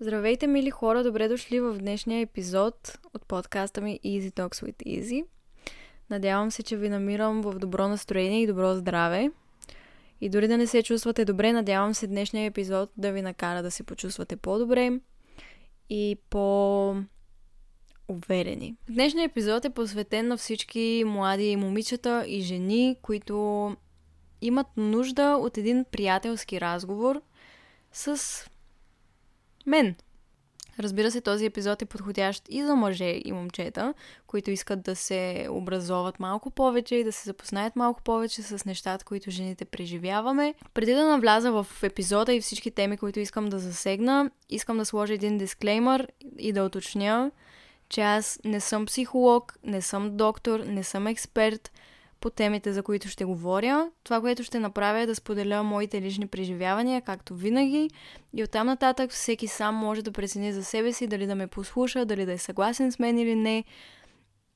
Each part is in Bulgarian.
Здравейте, мили хора! Добре дошли в днешния епизод от подкаста ми Easy Talks with Easy. Надявам се, че ви намирам в добро настроение и добро здраве. И дори да не се чувствате добре, надявам се днешния епизод да ви накара да се почувствате по-добре и по уверени. Днешният епизод е посветен на всички млади момичета и жени, които имат нужда от един приятелски разговор с мен. Разбира се, този епизод е подходящ и за мъже и момчета, които искат да се образоват малко повече и да се запознаят малко повече с нещата, които жените преживяваме. Преди да навляза в епизода и всички теми, които искам да засегна, искам да сложа един дисклеймър и да уточня, че аз не съм психолог, не съм доктор, не съм експерт по темите, за които ще говоря. Това, което ще направя е да споделя моите лични преживявания, както винаги. И оттам нататък всеки сам може да прецени за себе си дали да ме послуша, дали да е съгласен с мен или не.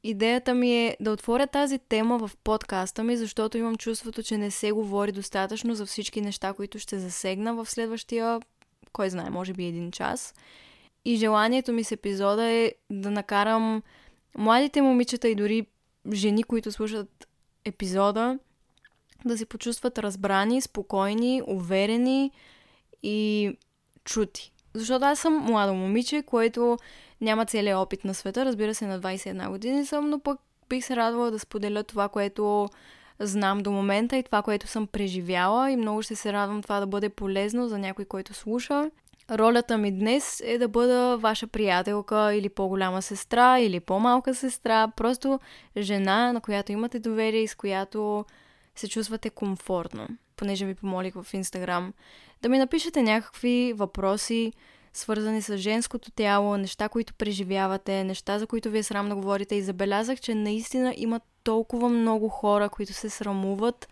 Идеята ми е да отворя тази тема в подкаста ми, защото имам чувството, че не се говори достатъчно за всички неща, които ще засегна в следващия, кой знае, може би един час. И желанието ми с епизода е да накарам младите момичета и дори жени, които слушат епизода, да се почувстват разбрани, спокойни, уверени и чути. Защото аз съм младо момиче, което няма целият опит на света. Разбира се, на 21 години съм, но пък бих се радвала да споделя това, което знам до момента и това, което съм преживяла и много ще се радвам това да бъде полезно за някой, който слуша. Ролята ми днес е да бъда ваша приятелка или по-голяма сестра или по-малка сестра, просто жена, на която имате доверие и с която се чувствате комфортно. Понеже ви помолих в Инстаграм да ми напишете някакви въпроси, свързани с женското тяло, неща, които преживявате, неща, за които ви е да говорите. И забелязах, че наистина има толкова много хора, които се срамуват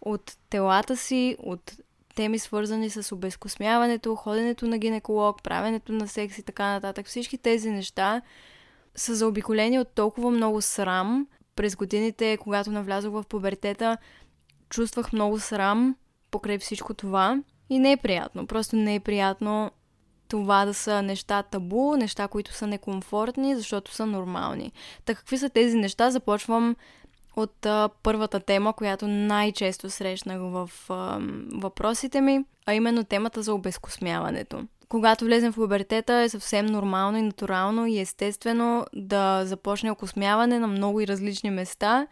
от телата си, от теми свързани с обезкосмяването, ходенето на гинеколог, правенето на секс и така нататък. Всички тези неща са заобиколени от толкова много срам. През годините, когато навлязох в пубертета, чувствах много срам покрай всичко това. И не е приятно. Просто не е приятно това да са неща табу, неща, които са некомфортни, защото са нормални. Та какви са тези неща? Започвам от а, първата тема, която най-често срещнах в а, въпросите ми, а именно темата за обезкосмяването. Когато влезем в пубертета е съвсем нормално и натурално и естествено да започне окосмяване на много и различни места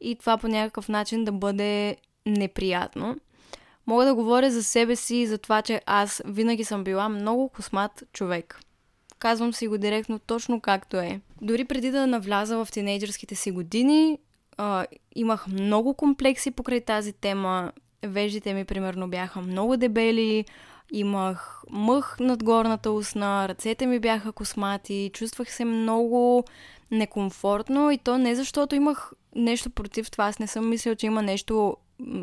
и това по някакъв начин да бъде неприятно. Мога да говоря за себе си и за това, че аз винаги съм била много космат човек. Казвам си го директно точно както е. Дори преди да навляза в тинейджърските си години, а, имах много комплекси покрай тази тема. Веждите ми, примерно, бяха много дебели, имах мъх над горната устна, ръцете ми бяха космати, чувствах се много некомфортно и то не защото имах нещо против това. Аз не съм мислила, че има нещо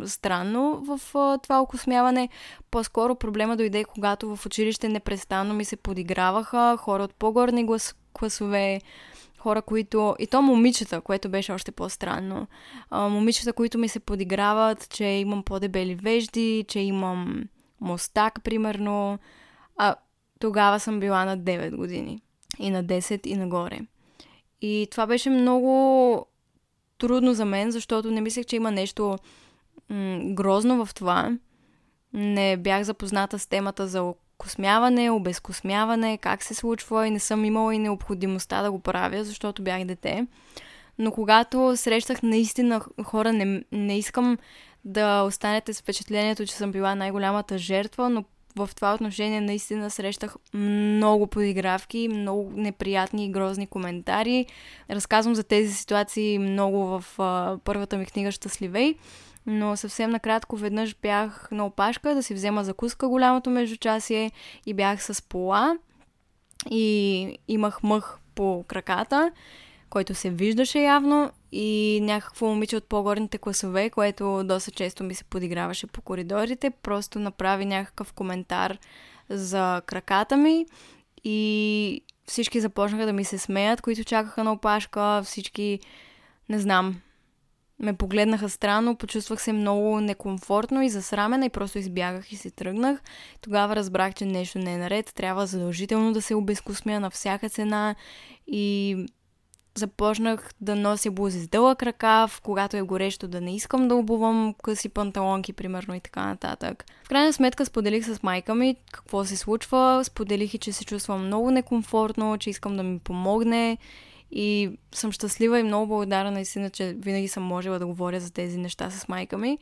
странно в а, това окосмяване. По-скоро проблема дойде, когато в училище непрестанно ми се подиграваха хора от по-горни глас, класове, хора, които... И то момичета, което беше още по-странно. А, момичета, които ми се подиграват, че имам по-дебели вежди, че имам мостак, примерно. А тогава съм била на 9 години. И на 10 и нагоре. И това беше много трудно за мен, защото не мислех, че има нещо м- грозно в това. Не бях запозната с темата за космяване, обезкосмяване, как се случва и не съм имала и необходимостта да го правя, защото бях дете. Но когато срещах наистина хора, не, не искам да останете с впечатлението, че съм била най-голямата жертва, но в това отношение наистина срещах много подигравки, много неприятни и грозни коментари. Разказвам за тези ситуации много в а, първата ми книга Щастливей. Но съвсем накратко веднъж бях на опашка да си взема закуска голямото междучасие и бях с пола. И имах мъх по краката, който се виждаше явно и някакво момиче от по-горните класове, което доста често ми се подиграваше по коридорите, просто направи някакъв коментар за краката ми. И всички започнаха да ми се смеят, които чакаха на опашка, всички, не знам, ме погледнаха странно, почувствах се много некомфортно и засрамена и просто избягах и се тръгнах. Тогава разбрах, че нещо не е наред, трябва задължително да се обезкосмя на всяка цена и започнах да нося блузи с дълъг ръкав, когато е горещо да не искам да обувам къси панталонки, примерно и така нататък. В крайна сметка споделих с майка ми какво се случва, споделих и, че се чувствам много некомфортно, че искам да ми помогне и съм щастлива и много благодарна наистина, че винаги съм можела да говоря за тези неща с майка ми.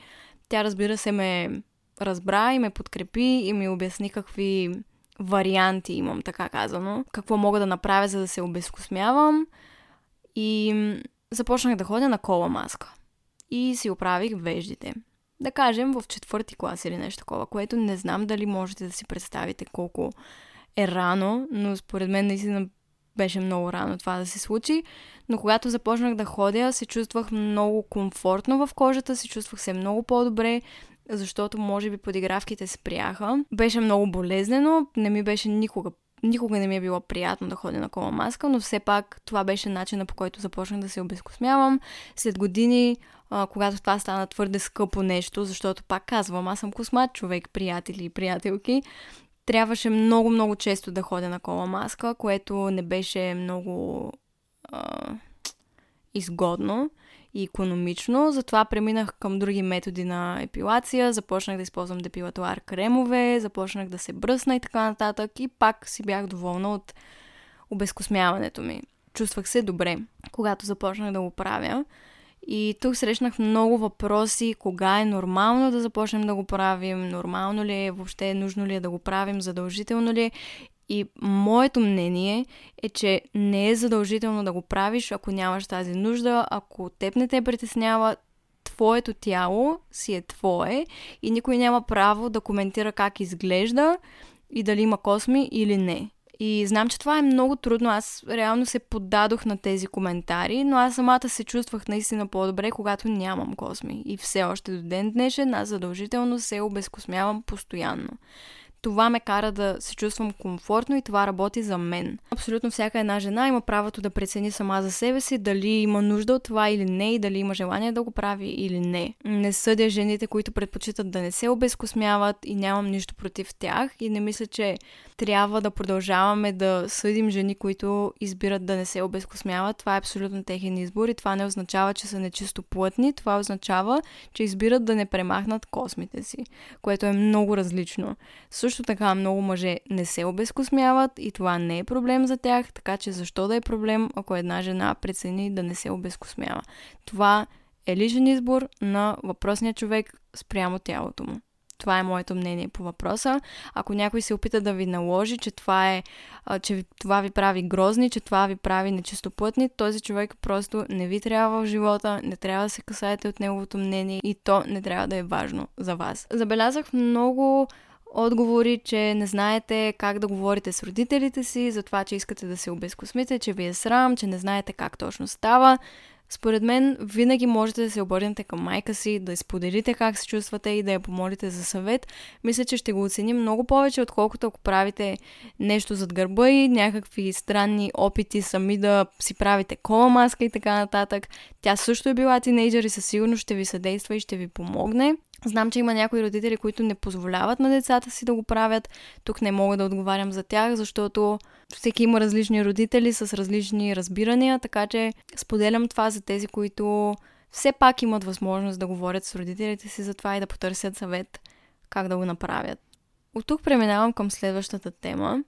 Тя разбира се ме разбра и ме подкрепи и ми обясни какви варианти имам, така казано. Какво мога да направя, за да се обезкосмявам. И започнах да ходя на кола маска. И си оправих веждите. Да кажем в четвърти клас или нещо такова, което не знам дали можете да си представите колко е рано, но според мен наистина беше много рано това да се случи. Но когато започнах да ходя, се чувствах много комфортно в кожата, се чувствах се много по-добре, защото може би подигравките спряха. Беше много болезнено, не ми беше никога Никога не ми е било приятно да ходя на кола маска, но все пак това беше начина по който започнах да се обезкосмявам. След години, а, когато това стана твърде скъпо нещо, защото пак казвам, аз съм космат човек, приятели и приятелки, трябваше много-много често да ходя на кола маска, което не беше много а, изгодно и економично. Затова преминах към други методи на епилация. Започнах да използвам депилатуар кремове, започнах да се бръсна и така нататък. И пак си бях доволна от обезкосмяването ми. Чувствах се добре, когато започнах да го правя. И тук срещнах много въпроси, кога е нормално да започнем да го правим, нормално ли е, въобще нужно ли е да го правим, задължително ли е. И моето мнение е, че не е задължително да го правиш, ако нямаш тази нужда, ако теб не те притеснява, твоето тяло си е твое и никой няма право да коментира как изглежда и дали има косми или не. И знам, че това е много трудно. Аз реално се поддадох на тези коментари, но аз самата се чувствах наистина по-добре, когато нямам косми. И все още до ден днешен аз задължително се обезкосмявам постоянно това ме кара да се чувствам комфортно и това работи за мен. Абсолютно всяка една жена има правото да прецени сама за себе си дали има нужда от това или не и дали има желание да го прави или не. Не съдя жените, които предпочитат да не се обезкосмяват и нямам нищо против тях и не мисля, че трябва да продължаваме да съдим жени, които избират да не се обезкосмяват. Това е абсолютно техен избор и това не означава, че са нечисто плътни. Това означава, че избират да не премахнат космите си, което е много различно. Така много мъже не се обезкосмяват и това не е проблем за тях, така че защо да е проблем, ако една жена прецени да не се обезкосмява. Това е личен избор на въпросния човек спрямо тялото му. Това е моето мнение по въпроса. Ако някой се опита да ви наложи, че това, е, че това ви прави грозни, че това ви прави нечистоплътни, този човек просто не ви трябва в живота, не трябва да се касаете от неговото мнение и то не трябва да е важно за вас. Забелязах много отговори, че не знаете как да говорите с родителите си, за това, че искате да се обезкосмите, че ви е срам, че не знаете как точно става. Според мен, винаги можете да се обърнете към майка си, да споделите как се чувствате и да я помолите за съвет. Мисля, че ще го оценим много повече, отколкото ако правите нещо зад гърба и някакви странни опити сами да си правите кола маска и така нататък. Тя също е била тинейджър и със сигурност ще ви съдейства и ще ви помогне. Знам, че има някои родители, които не позволяват на децата си да го правят. Тук не мога да отговарям за тях, защото всеки има различни родители с различни разбирания, така че споделям това за тези, които все пак имат възможност да говорят с родителите си за това и да потърсят съвет как да го направят. От тук преминавам към следващата тема,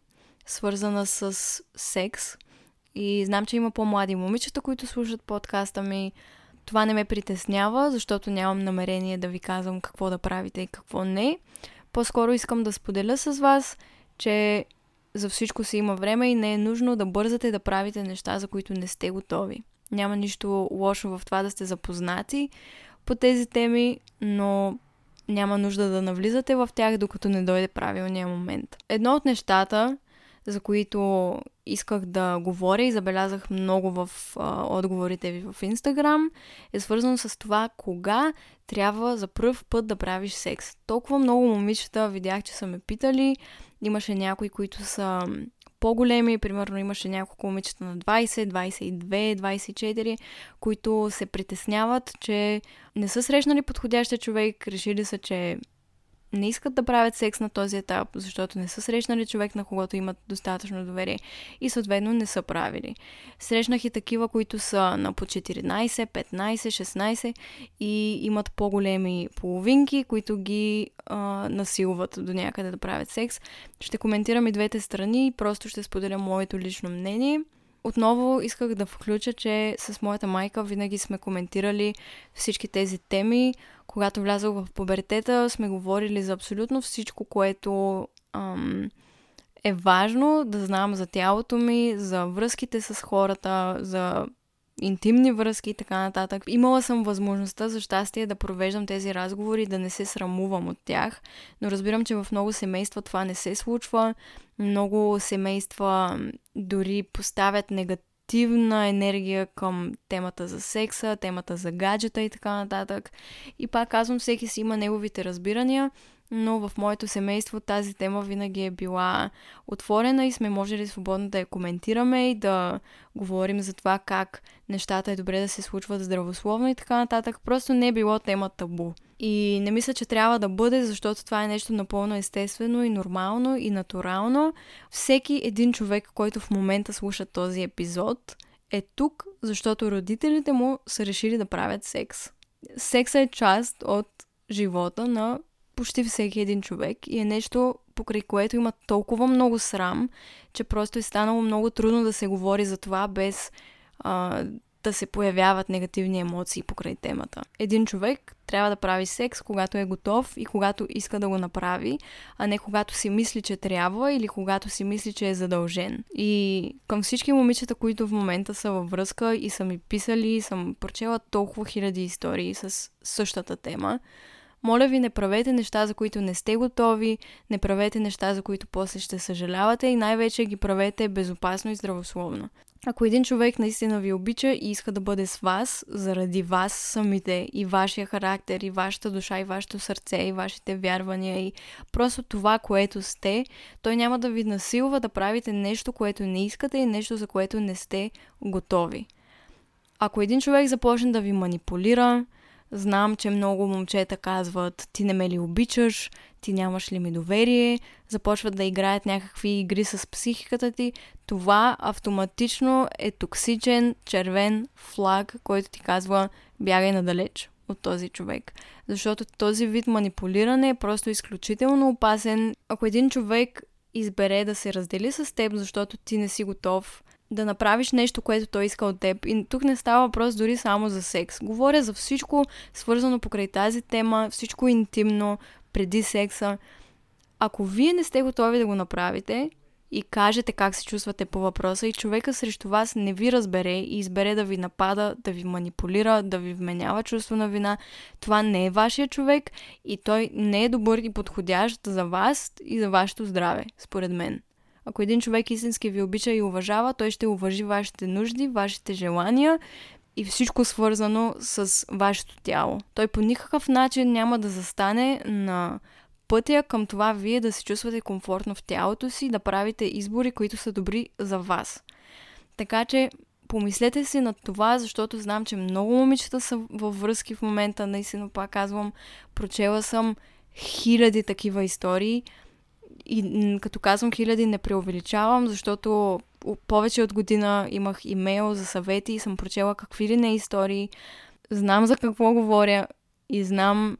свързана с секс. И знам, че има по-млади момичета, които слушат подкаста ми. Това не ме притеснява, защото нямам намерение да ви казвам какво да правите и какво не. По-скоро искам да споделя с вас, че за всичко си има време и не е нужно да бързате да правите неща, за които не сте готови. Няма нищо лошо в това да сте запознати по тези теми, но няма нужда да навлизате в тях, докато не дойде правилния момент. Едно от нещата, за които исках да говоря и забелязах много в а, отговорите ви в Инстаграм, е свързано с това кога трябва за първ път да правиш секс. Толкова много момичета видях, че са ме питали. Имаше някои, които са по-големи, примерно имаше няколко момичета на 20, 22, 24, които се притесняват, че не са срещнали подходящия човек, решили са, че не искат да правят секс на този етап, защото не са срещнали човек, на когото имат достатъчно доверие и съответно не са правили. Срещнах и такива, които са на по 14, 15, 16 и имат по-големи половинки, които ги а, насилват до някъде да правят секс. Ще коментирам и двете страни и просто ще споделя моето лично мнение. Отново исках да включа, че с моята майка винаги сме коментирали всички тези теми. Когато влязох в пубертета, сме говорили за абсолютно всичко, което ам, е важно да знам за тялото ми, за връзките с хората, за интимни връзки и така нататък. Имала съм възможността за щастие да провеждам тези разговори, да не се срамувам от тях, но разбирам, че в много семейства това не се случва. Много семейства дори поставят негативна енергия към темата за секса, темата за гаджета и така нататък. И пак казвам, всеки си има неговите разбирания но в моето семейство тази тема винаги е била отворена и сме можели свободно да я коментираме и да говорим за това как нещата е добре да се случват здравословно и така нататък. Просто не е било тема табу. И не мисля, че трябва да бъде, защото това е нещо напълно естествено и нормално и натурално. Всеки един човек, който в момента слуша този епизод, е тук, защото родителите му са решили да правят секс. Секса е част от живота на почти всеки един човек и е нещо, покрай което има толкова много срам, че просто е станало много трудно да се говори за това без а, да се появяват негативни емоции покрай темата. Един човек трябва да прави секс, когато е готов и когато иска да го направи, а не когато си мисли, че трябва или когато си мисли, че е задължен. И към всички момичета, които в момента са във връзка и са ми писали, съм прочела толкова хиляди истории с същата тема, моля ви, не правете неща, за които не сте готови, не правете неща, за които после ще съжалявате и най-вече ги правете безопасно и здравословно. Ако един човек наистина ви обича и иска да бъде с вас, заради вас самите и вашия характер, и вашата душа, и вашето сърце, и вашите вярвания, и просто това, което сте, той няма да ви насилва да правите нещо, което не искате и нещо, за което не сте готови. Ако един човек започне да ви манипулира, Знам, че много момчета казват, ти не ме ли обичаш, ти нямаш ли ми доверие, започват да играят някакви игри с психиката ти. Това автоматично е токсичен червен флаг, който ти казва бягай надалеч от този човек. Защото този вид манипулиране е просто изключително опасен. Ако един човек избере да се раздели с теб, защото ти не си готов да направиш нещо, което той иска от теб. И тук не става въпрос дори само за секс. Говоря за всичко свързано покрай тази тема, всичко интимно, преди секса. Ако вие не сте готови да го направите и кажете как се чувствате по въпроса и човека срещу вас не ви разбере и избере да ви напада, да ви манипулира, да ви вменява чувство на вина, това не е вашия човек и той не е добър и подходящ за вас и за вашето здраве, според мен. Ако един човек истински ви обича и уважава, той ще уважи вашите нужди, вашите желания и всичко свързано с вашето тяло. Той по никакъв начин няма да застане на пътя към това вие да се чувствате комфортно в тялото си, да правите избори, които са добри за вас. Така че помислете си над това, защото знам, че много момичета са във връзки в момента. Наистина, пак казвам, прочела съм хиляди такива истории – и като казвам хиляди, не преувеличавам, защото повече от година имах имейл за съвети и съм прочела какви ли не истории. Знам за какво говоря и знам,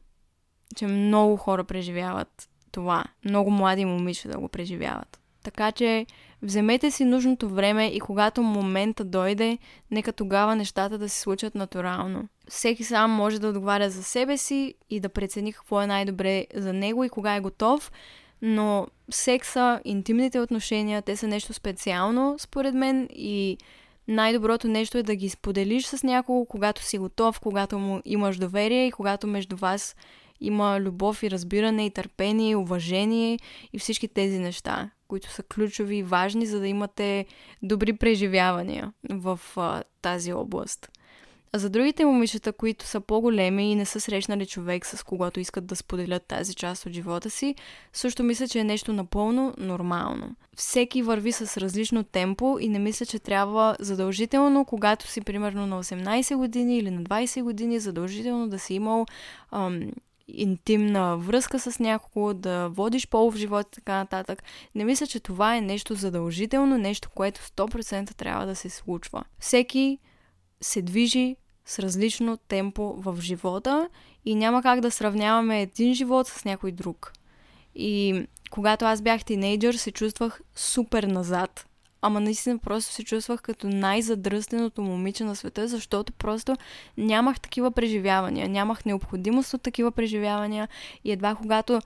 че много хора преживяват това. Много млади момичета го преживяват. Така че вземете си нужното време и когато момента дойде, нека тогава нещата да се случат натурално. Всеки сам може да отговаря за себе си и да прецени какво е най-добре за него и кога е готов, но секса, интимните отношения, те са нещо специално, според мен, и най-доброто нещо е да ги споделиш с някого, когато си готов, когато му имаш доверие и когато между вас има любов и разбиране и търпение и уважение и всички тези неща, които са ключови и важни, за да имате добри преживявания в а, тази област. А за другите момичета, които са по-големи и не са срещнали човек, с когото искат да споделят тази част от живота си, също мисля, че е нещо напълно нормално. Всеки върви с различно темпо и не мисля, че трябва задължително, когато си примерно на 18 години или на 20 години, задължително да си имал ам, интимна връзка с някого, да водиш полов живот и така нататък. Не мисля, че това е нещо задължително, нещо, което 100% трябва да се случва. Всеки се движи с различно темпо в живота и няма как да сравняваме един живот с някой друг. И когато аз бях тинейджър, се чувствах супер назад. Ама наистина просто се чувствах като най-задръстеното момиче на света, защото просто нямах такива преживявания, нямах необходимост от такива преживявания и едва когато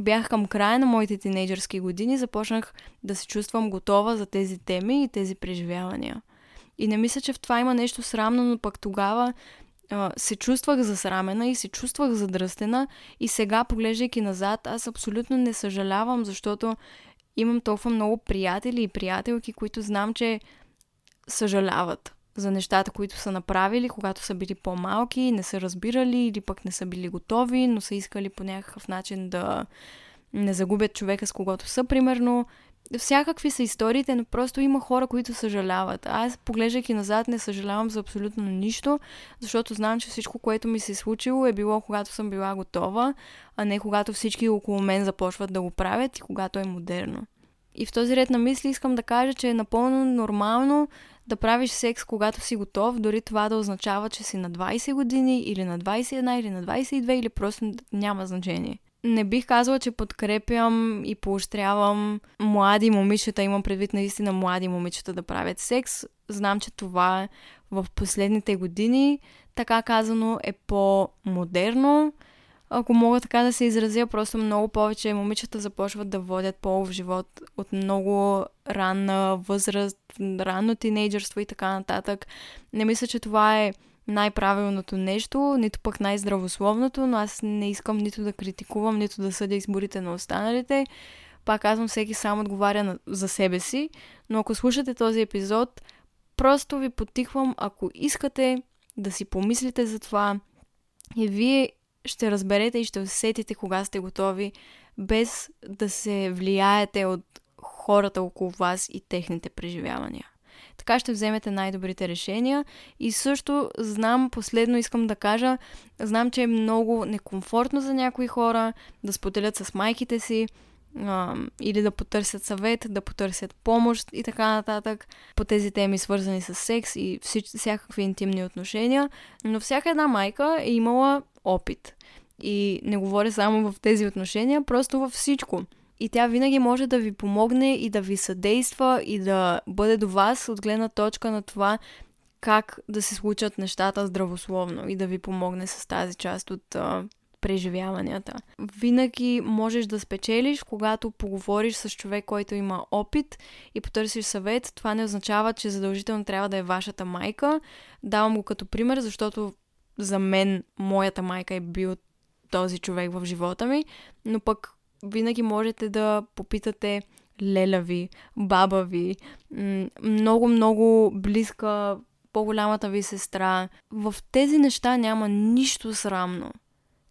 бях към края на моите тинейджърски години, започнах да се чувствам готова за тези теми и тези преживявания. И не мисля, че в това има нещо срамно, но пък тогава а, се чувствах засрамена и се чувствах задръстена. И сега, поглеждайки назад, аз абсолютно не съжалявам, защото имам толкова много приятели и приятелки, които знам, че съжаляват за нещата, които са направили, когато са били по-малки, не са разбирали или пък не са били готови, но са искали по някакъв начин да не загубят човека с когото са, примерно всякакви са историите, но просто има хора, които съжаляват. Аз, поглеждайки назад, не съжалявам за абсолютно нищо, защото знам, че всичко, което ми се е случило, е било когато съм била готова, а не когато всички около мен започват да го правят и когато е модерно. И в този ред на мисли искам да кажа, че е напълно нормално да правиш секс, когато си готов, дори това да означава, че си на 20 години или на 21 или на 22 или просто няма значение не бих казала, че подкрепям и поощрявам млади момичета, имам предвид наистина млади момичета да правят секс. Знам, че това в последните години, така казано, е по-модерно. Ако мога така да се изразя, просто много повече момичета започват да водят полов живот от много ранна възраст, ранно тинейджърство и така нататък. Не мисля, че това е най-правилното нещо, нито пък най-здравословното, но аз не искам нито да критикувам, нито да съдя изборите на останалите. Пак казвам, всеки сам отговаря на, за себе си, но ако слушате този епизод, просто ви потихвам, ако искате да си помислите за това и вие ще разберете и ще усетите кога сте готови, без да се влияете от хората около вас и техните преживявания. Така ще вземете най-добрите решения. И също знам, последно искам да кажа, знам, че е много некомфортно за някои хора да споделят с майките си, а, или да потърсят съвет, да потърсят помощ и така нататък по тези теми, свързани с секс и всич, всякакви интимни отношения. Но всяка една майка е имала опит. И не говоря само в тези отношения, просто във всичко и тя винаги може да ви помогне и да ви съдейства и да бъде до вас от гледна точка на това как да се случат нещата здравословно и да ви помогне с тази част от а, преживяванията. Винаги можеш да спечелиш, когато поговориш с човек, който има опит и потърсиш съвет. Това не означава, че задължително трябва да е вашата майка. Давам го като пример, защото за мен моята майка е бил този човек в живота ми, но пък винаги можете да попитате леля ви, баба ви, много-много близка, по-голямата ви сестра. В тези неща няма нищо срамно.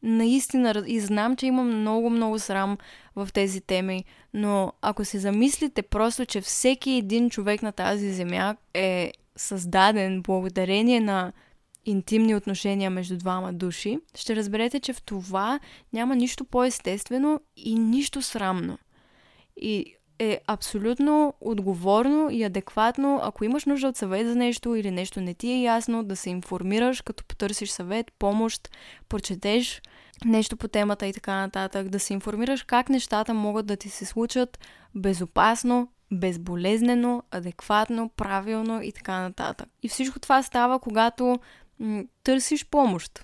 Наистина, и знам, че има много-много срам в тези теми, но ако се замислите просто, че всеки един човек на тази земя е създаден благодарение на интимни отношения между двама души, ще разберете, че в това няма нищо по-естествено и нищо срамно. И е абсолютно отговорно и адекватно, ако имаш нужда от съвет за нещо или нещо не ти е ясно, да се информираш, като потърсиш съвет, помощ, прочетеш нещо по темата и така нататък, да се информираш как нещата могат да ти се случат безопасно, безболезнено, адекватно, правилно и така нататък. И всичко това става, когато търсиш помощ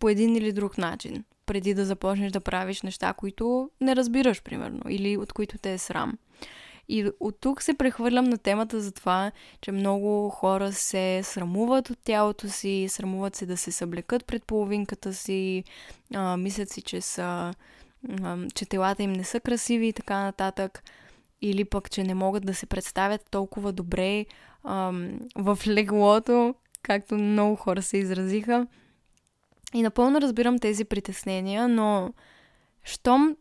по един или друг начин, преди да започнеш да правиш неща, които не разбираш, примерно, или от които те е срам. И от тук се прехвърлям на темата за това, че много хора се срамуват от тялото си, срамуват се да се съблекат пред половинката си, а, мислят си, че, са, а, че телата им не са красиви и така нататък. Или пък, че не могат да се представят толкова добре а, в леглото, както много хора се изразиха. И напълно разбирам тези притеснения, но щом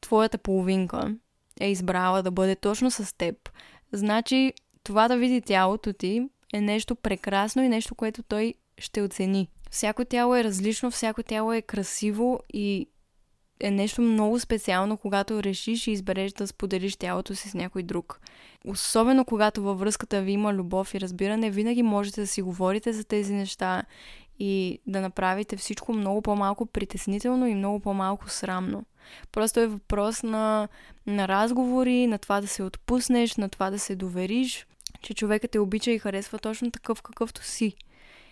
твоята половинка е избрала да бъде точно с теб, значи това да види тялото ти е нещо прекрасно и нещо, което той ще оцени. Всяко тяло е различно, всяко тяло е красиво и е нещо много специално, когато решиш и избереш да споделиш тялото си с някой друг. Особено когато във връзката ви има любов и разбиране, винаги можете да си говорите за тези неща и да направите всичко много по-малко притеснително и много по-малко срамно. Просто е въпрос на, на разговори, на това да се отпуснеш, на това да се довериш, че човекът те обича и харесва точно такъв какъвто си.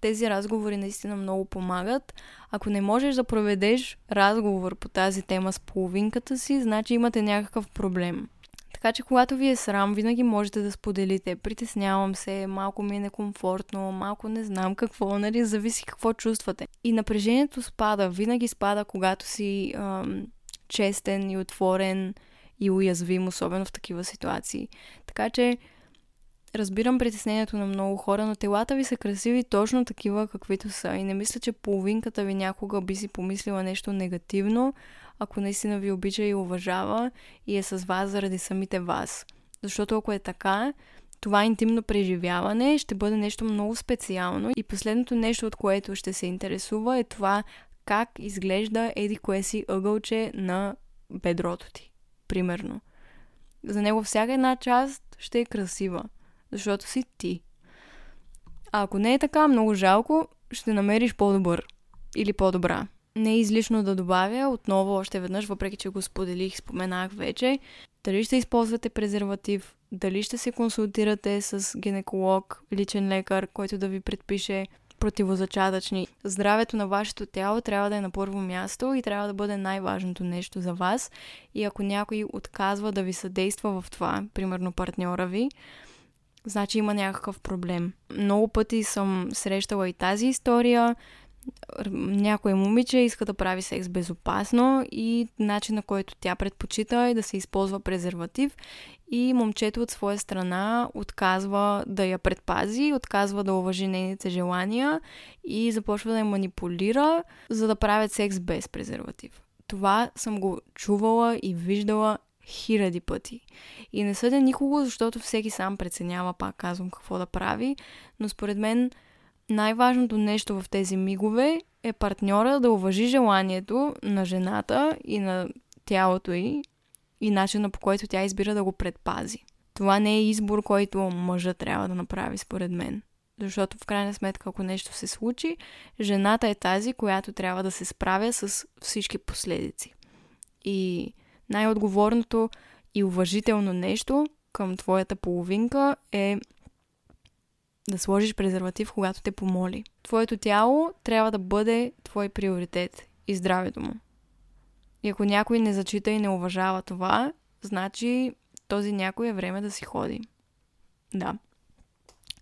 Тези разговори наистина много помагат. Ако не можеш да проведеш разговор по тази тема с половинката си, значи имате някакъв проблем. Така че когато ви е срам, винаги можете да споделите. Притеснявам се, малко ми е некомфортно, малко не знам какво, нали, зависи какво чувствате. И напрежението спада, винаги спада, когато си ам, честен и отворен и уязвим, особено в такива ситуации. Така че разбирам притеснението на много хора, но телата ви са красиви точно такива, каквито са. И не мисля, че половинката ви някога би си помислила нещо негативно, ако наистина ви обича и уважава и е с вас заради самите вас. Защото ако е така, това интимно преживяване ще бъде нещо много специално и последното нещо, от което ще се интересува е това как изглежда еди кое си ъгълче на бедрото ти. Примерно. За него всяка една част ще е красива, защото си ти. А ако не е така, много жалко, ще намериш по-добър или по-добра. Не е излишно да добавя отново още веднъж, въпреки че го споделих, споменах вече, дали ще използвате презерватив, дали ще се консултирате с гинеколог, личен лекар, който да ви предпише противозачатъчни. Здравето на вашето тяло трябва да е на първо място и трябва да бъде най-важното нещо за вас. И ако някой отказва да ви съдейства в това, примерно партньора ви, значи има някакъв проблем. Много пъти съм срещала и тази история някое момиче иска да прави секс безопасно и начина, който тя предпочита е да се използва презерватив и момчето от своя страна отказва да я предпази, отказва да уважи нейните желания и започва да я манипулира, за да правят секс без презерватив. Това съм го чувала и виждала хиляди пъти. И не съдя никого, защото всеки сам преценява, пак казвам, какво да прави, но според мен най-важното нещо в тези мигове е партньора да уважи желанието на жената и на тялото й и начина по който тя избира да го предпази. Това не е избор, който мъжа трябва да направи, според мен. Защото в крайна сметка, ако нещо се случи, жената е тази, която трябва да се справя с всички последици. И най-отговорното и уважително нещо към твоята половинка е да сложиш презерватив, когато те помоли. Твоето тяло трябва да бъде твой приоритет и здравето му. И ако някой не зачита и не уважава това, значи този някой е време да си ходи. Да.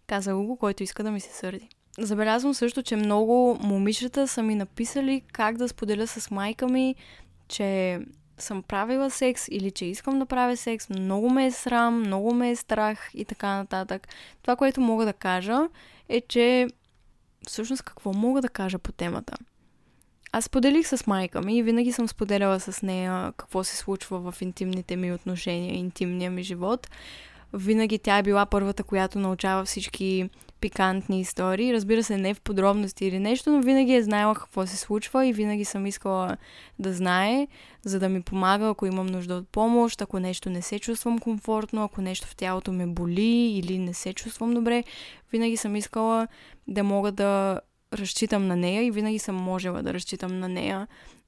Каза го, който иска да ми се сърди. Забелязвам също, че много момичета са ми написали как да споделя с майка ми, че съм правила секс или че искам да правя секс, много ме е срам, много ме е страх и така нататък. Това, което мога да кажа е, че всъщност какво мога да кажа по темата? Аз споделих с майка ми и винаги съм споделяла с нея какво се случва в интимните ми отношения, интимния ми живот. Винаги тя е била първата, която научава всички пикантни истории. Разбира се, не в подробности или нещо, но винаги е знаела какво се случва и винаги съм искала да знае, за да ми помага, ако имам нужда от помощ, ако нещо не се чувствам комфортно, ако нещо в тялото ме боли или не се чувствам добре. Винаги съм искала да мога да разчитам на нея и винаги съм можела да разчитам на нея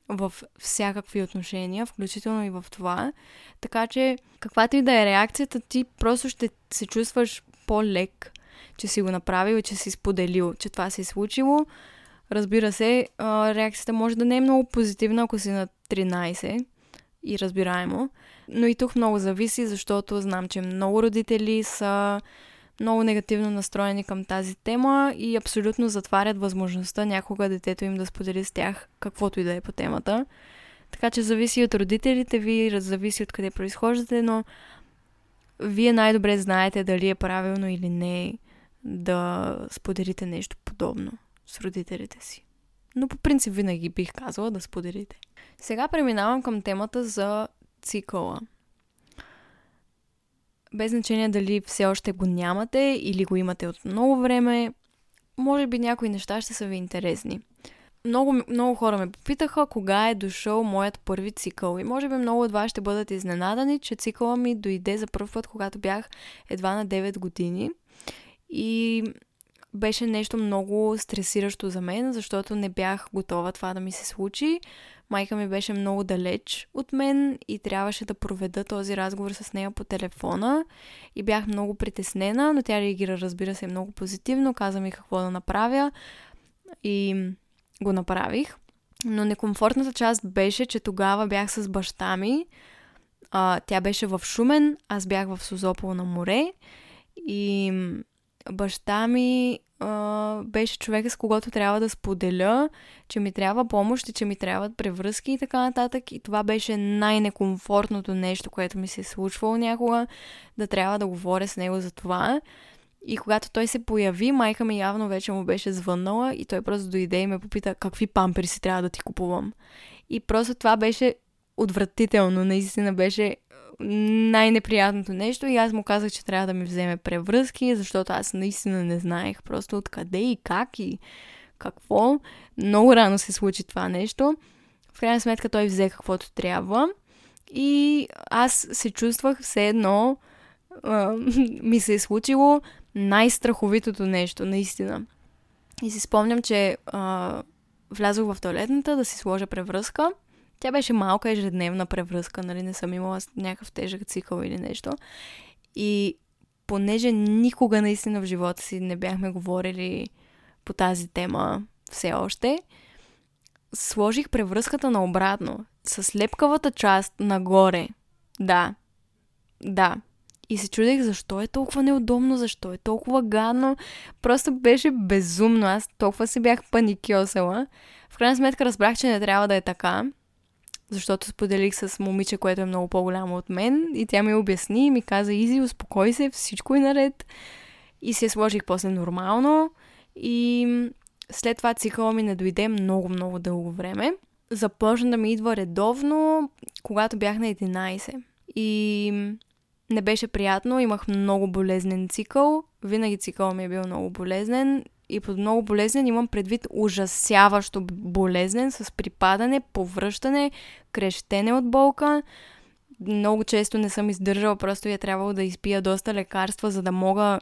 в всякакви отношения, включително и в това. Така че, каквато и да е реакцията, ти просто ще се чувстваш по-лек, че си го направил че си споделил, че това се е случило. Разбира се, реакцията може да не е много позитивна, ако си на 13 и разбираемо. Но и тук много зависи, защото знам, че много родители са много негативно настроени към тази тема и абсолютно затварят възможността някога детето им да сподели с тях каквото и да е по темата. Така че зависи от родителите ви, зависи от къде произхождате, но вие най-добре знаете дали е правилно или не да споделите нещо подобно с родителите си. Но по принцип винаги бих казала да споделите. Сега преминавам към темата за цикъла. Без значение дали все още го нямате или го имате от много време, може би някои неща ще са ви интересни. Много, много хора ме попитаха кога е дошъл моят първи цикъл. И може би много от вас ще бъдат изненадани, че цикъла ми дойде за първ път, когато бях едва на 9 години. И беше нещо много стресиращо за мен, защото не бях готова това да ми се случи. Майка ми беше много далеч от мен и трябваше да проведа този разговор с нея по телефона. И бях много притеснена, но тя реагира, разбира се, много позитивно. Каза ми какво да направя и го направих. Но некомфортната част беше, че тогава бях с баща ми. А, тя беше в Шумен, аз бях в Созопол на море. И баща ми а, беше човека, с когото трябва да споделя, че ми трябва помощ и че ми трябват превръзки и така нататък. И това беше най-некомфортното нещо, което ми се е случвало някога, да трябва да говоря с него за това. И когато той се появи, майка ми явно вече му беше звъннала и той просто дойде и ме попита какви памперси трябва да ти купувам. И просто това беше отвратително, наистина беше най-неприятното нещо и аз му казах, че трябва да ми вземе превръзки, защото аз наистина не знаех просто откъде и как и какво. Много рано се случи това нещо. В крайна сметка той взе каквото трябва и аз се чувствах все едно а, ми се е случило най-страховитото нещо, наистина. И си спомням, че а, влязох в туалетната да си сложа превръзка – тя беше малка ежедневна превръзка, нали, не съм имала някакъв тежък цикъл или нещо. И понеже никога наистина в живота си не бяхме говорили по тази тема все още, сложих превръзката наобратно, с лепкавата част нагоре. Да, да. И се чудех защо е толкова неудобно, защо е толкова гадно. Просто беше безумно. Аз толкова се бях паникьосала. В крайна сметка разбрах, че не трябва да е така защото споделих с момиче, което е много по-голямо от мен и тя ми обясни и ми каза, Изи, успокой се, всичко е наред. И се сложих после нормално и след това цикъла ми не дойде много-много дълго време. Започна да ми идва редовно, когато бях на 11. И не беше приятно, имах много болезнен цикъл. Винаги цикъл ми е бил много болезнен и под много болезнен имам предвид ужасяващо болезнен с припадане, повръщане, крещене от болка. Много често не съм издържала, просто е трябвало да изпия доста лекарства, за да мога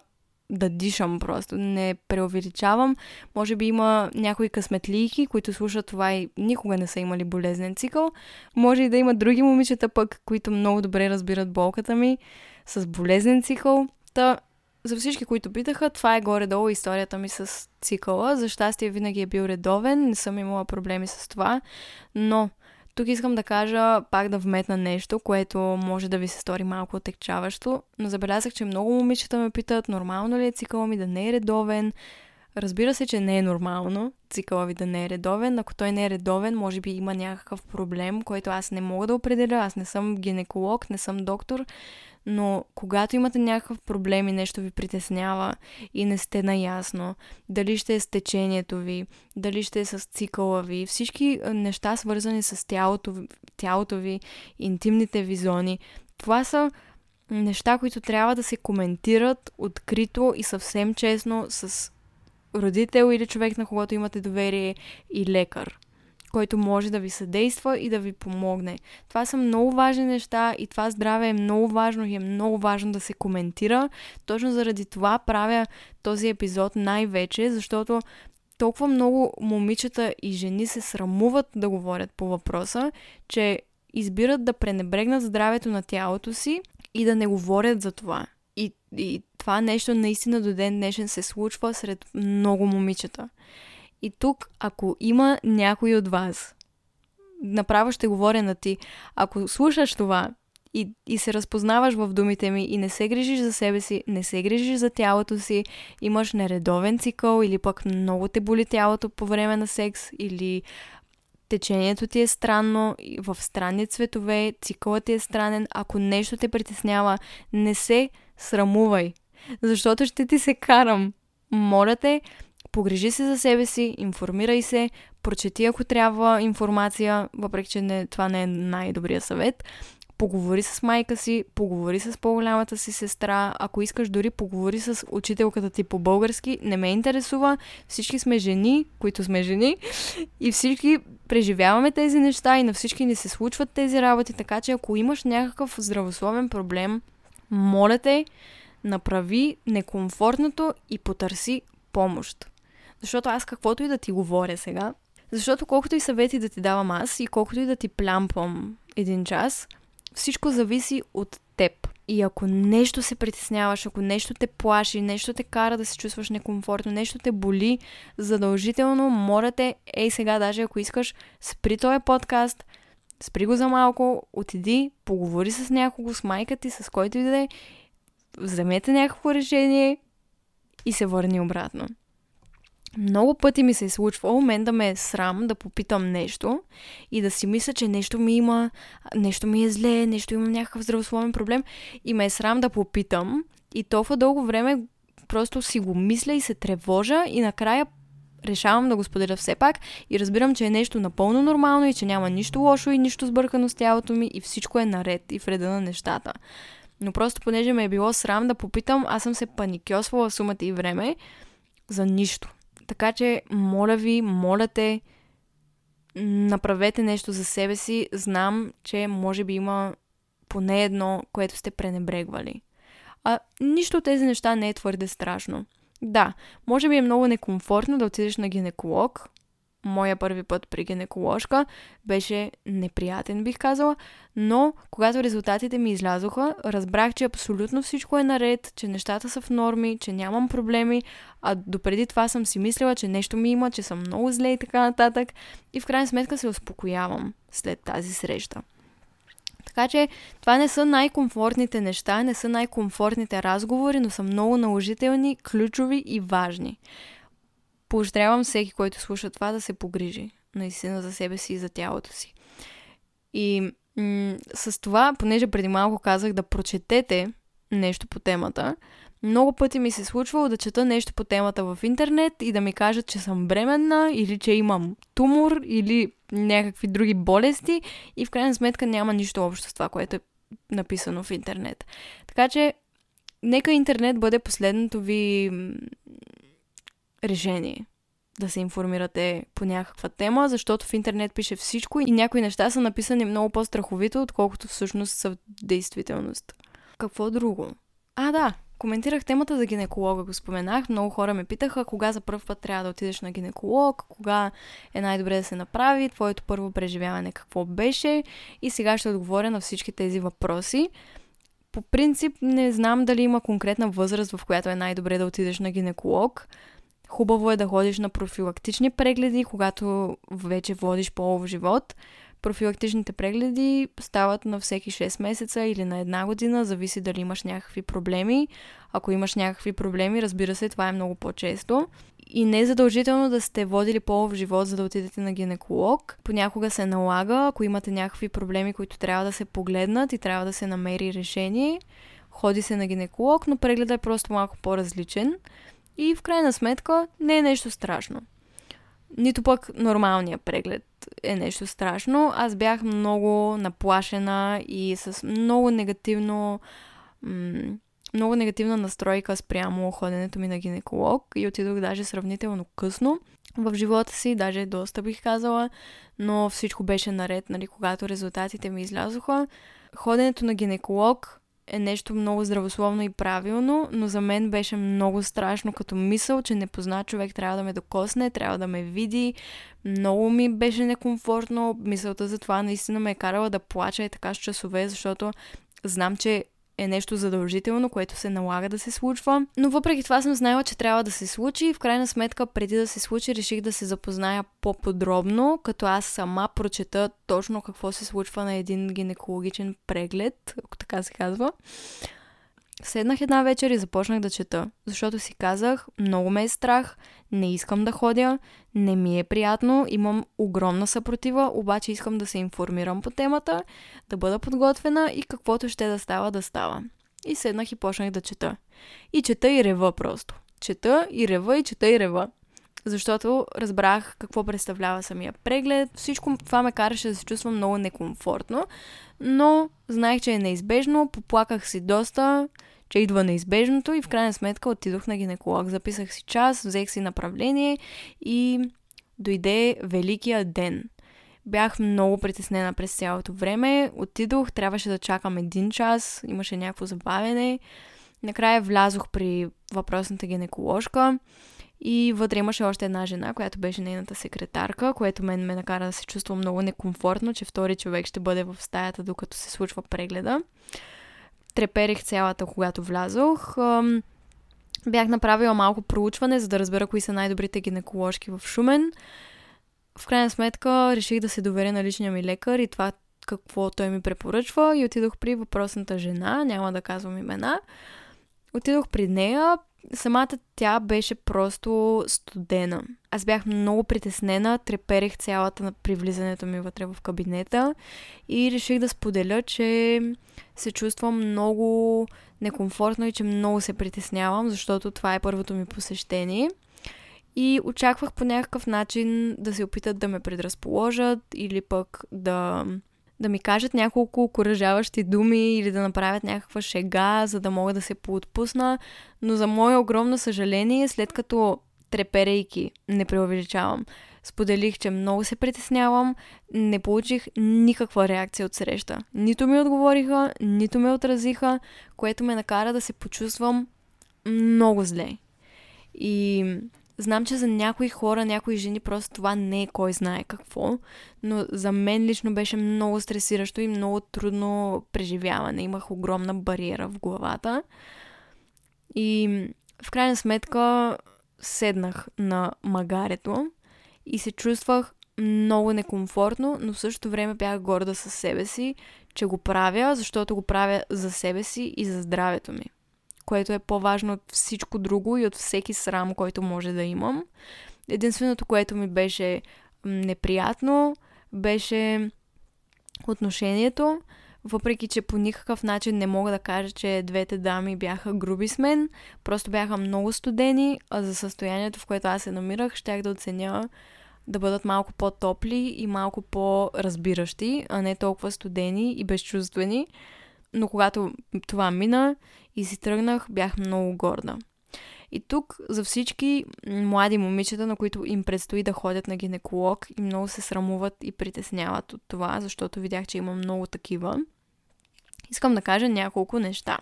да дишам просто. Не преувеличавам. Може би има някои късметлийки, които слушат това и никога не са имали болезнен цикъл. Може и да има други момичета пък, които много добре разбират болката ми с болезнен цикъл. Та за всички, които питаха, това е горе-долу историята ми с цикъла. За щастие винаги е бил редовен, не съм имала проблеми с това, но тук искам да кажа, пак да вметна нещо, което може да ви се стори малко отекчаващо, но забелязах, че много момичета ме питат, нормално ли е цикъла ми да не е редовен. Разбира се, че не е нормално цикъла ви да не е редовен. Ако той не е редовен, може би има някакъв проблем, който аз не мога да определя. Аз не съм гинеколог, не съм доктор, но когато имате някакъв проблем и нещо ви притеснява и не сте наясно, дали ще е с течението ви, дали ще е с цикъла ви, всички неща свързани с тялото, тялото ви, интимните ви зони, това са неща, които трябва да се коментират открито и съвсем честно с родител или човек, на когото имате доверие и лекар който може да ви съдейства и да ви помогне. Това са много важни неща и това здраве е много важно и е много важно да се коментира. Точно заради това правя този епизод най-вече, защото толкова много момичета и жени се срамуват да говорят по въпроса, че избират да пренебрегнат здравето на тялото си и да не говорят за това. И, и това нещо наистина до ден днешен се случва сред много момичета. И тук, ако има някой от вас, направо ще говоря на ти. Ако слушаш това и, и се разпознаваш в думите ми и не се грижиш за себе си, не се грижиш за тялото си, имаш нередовен цикъл или пък много те боли тялото по време на секс или течението ти е странно, в странни цветове, цикълът ти е странен, ако нещо те притеснява, не се срамувай, защото ще ти се карам. Моля те, погрежи се за себе си, информирай се, прочети ако трябва информация, въпреки че не, това не е най-добрия съвет. Поговори с майка си, поговори с по-голямата си сестра, ако искаш дори поговори с учителката ти по български, не ме интересува. Всички сме жени, които сме жени и всички преживяваме тези неща и на всички ни се случват тези работи, така че ако имаш някакъв здравословен проблем, моля те, направи некомфортното и потърси помощ. Защото аз каквото и да ти говоря сега, защото колкото и съвети да ти давам аз и колкото и да ти плямпам един час, всичко зависи от теб. И ако нещо се притесняваш, ако нещо те плаши, нещо те кара да се чувстваш некомфортно, нещо те боли, задължително, моля те, ей сега, даже ако искаш, спри този подкаст, спри го за малко, отиди, поговори с някого, с майка ти, с който и да е, вземете някакво решение и се върни обратно. Много пъти ми се е случвало мен да ме е срам да попитам нещо и да си мисля, че нещо ми има, нещо ми е зле, нещо имам някакъв здравословен проблем и ме е срам да попитам и толкова дълго време просто си го мисля и се тревожа и накрая решавам да го споделя все пак и разбирам, че е нещо напълно нормално и че няма нищо лошо и нищо сбъркано с тялото ми и всичко е наред и в реда на нещата. Но просто понеже ме е било срам да попитам, аз съм се паникьосвала сумата и време за нищо. Така че, моля ви, моля те, направете нещо за себе си. Знам, че може би има поне едно, което сте пренебрегвали. А нищо от тези неща не е твърде страшно. Да, може би е много некомфортно да отидеш на гинеколог, моя първи път при гинеколожка беше неприятен, бих казала, но когато резултатите ми излязоха, разбрах, че абсолютно всичко е наред, че нещата са в норми, че нямам проблеми, а допреди това съм си мислила, че нещо ми има, че съм много зле и така нататък. И в крайна сметка се успокоявам след тази среща. Така че това не са най-комфортните неща, не са най-комфортните разговори, но са много наложителни, ключови и важни поощрявам всеки, който слуша това, да се погрижи наистина за себе си и за тялото си. И м- с това, понеже преди малко казах да прочетете нещо по темата, много пъти ми се случвало да чета нещо по темата в интернет и да ми кажат, че съм бременна или че имам тумор или някакви други болести и в крайна сметка няма нищо общо с това, което е написано в интернет. Така че, нека интернет бъде последното ви решение да се информирате по някаква тема, защото в интернет пише всичко и някои неща са написани много по-страховито, отколкото всъщност са в действителност. Какво друго? А, да, коментирах темата за гинеколога, го споменах. Много хора ме питаха кога за първ път трябва да отидеш на гинеколог, кога е най-добре да се направи, твоето първо преживяване какво беше и сега ще отговоря на всички тези въпроси. По принцип не знам дали има конкретна възраст, в която е най-добре да отидеш на гинеколог. Хубаво е да ходиш на профилактични прегледи, когато вече водиш полов живот. Профилактичните прегледи стават на всеки 6 месеца или на една година, зависи дали имаш някакви проблеми. Ако имаш някакви проблеми, разбира се, това е много по-често. И не е задължително да сте водили полов живот, за да отидете на гинеколог. Понякога се налага, ако имате някакви проблеми, които трябва да се погледнат и трябва да се намери решение. Ходи се на гинеколог, но прегледът е просто малко по-различен. И в крайна сметка не е нещо страшно. Нито пък нормалният преглед е нещо страшно. Аз бях много наплашена и с много негативно много негативна настройка спрямо ходенето ми на гинеколог и отидох даже сравнително късно в живота си, даже доста бих казала, но всичко беше наред, нали, когато резултатите ми излязоха. Ходенето на гинеколог е нещо много здравословно и правилно, но за мен беше много страшно като мисъл, че непознат човек трябва да ме докосне, трябва да ме види. Много ми беше некомфортно. Мисълта за това наистина ме е карала да плача и така с часове, защото знам, че е нещо задължително, което се налага да се случва. Но въпреки това съм знаела, че трябва да се случи и в крайна сметка, преди да се случи, реших да се запозная по-подробно, като аз сама прочета точно какво се случва на един гинекологичен преглед, ако така се казва. Седнах една вечер и започнах да чета, защото си казах, много ме е страх, не искам да ходя, не ми е приятно, имам огромна съпротива, обаче искам да се информирам по темата, да бъда подготвена и каквото ще да става, да става. И седнах и почнах да чета. И чета и рева просто. Чета и рева и чета и рева. Защото разбрах какво представлява самия преглед. Всичко това ме караше да се чувствам много некомфортно, но знаех, че е неизбежно, поплаках си доста, че идва неизбежното и в крайна сметка отидох на гинеколог. Записах си час, взех си направление и дойде великия ден. Бях много притеснена през цялото време. Отидох, трябваше да чакам един час, имаше някакво забавене. Накрая влязох при въпросната гинеколожка и вътре имаше още една жена, която беше нейната секретарка, което мен ме накара да се чувствам много некомфортно, че втори човек ще бъде в стаята, докато се случва прегледа треперих цялата, когато влязох. Бях направила малко проучване, за да разбера кои са най-добрите гинеколожки в Шумен. В крайна сметка реших да се доверя на личния ми лекар и това какво той ми препоръчва и отидох при въпросната жена, няма да казвам имена. Отидох при нея, самата тя беше просто студена. Аз бях много притеснена, треперех цялата при влизането ми вътре в кабинета и реших да споделя, че се чувствам много некомфортно и че много се притеснявам, защото това е първото ми посещение. И очаквах по някакъв начин да се опитат да ме предразположат или пък да да ми кажат няколко окоръжаващи думи или да направят някаква шега, за да мога да се поотпусна, но за мое огромно съжаление, след като треперейки, не преувеличавам, споделих, че много се притеснявам, не получих никаква реакция от среща. Нито ми отговориха, нито ме отразиха, което ме накара да се почувствам много зле. И Знам, че за някои хора, някои жени просто това не е кой знае какво, но за мен лично беше много стресиращо и много трудно преживяване. Имах огромна бариера в главата. И в крайна сметка седнах на магарето и се чувствах много некомфортно, но в същото време бях горда със себе си, че го правя, защото го правя за себе си и за здравето ми което е по-важно от всичко друго и от всеки срам, който може да имам. Единственото, което ми беше неприятно, беше отношението, въпреки че по никакъв начин не мога да кажа, че двете дами бяха груби с мен, просто бяха много студени, а за състоянието, в което аз се намирах, щях да оценя да бъдат малко по-топли и малко по-разбиращи, а не толкова студени и безчувствени. Но когато това мина и си тръгнах, бях много горда. И тук за всички млади момичета, на които им предстои да ходят на гинеколог и много се срамуват и притесняват от това, защото видях, че има много такива, искам да кажа няколко неща.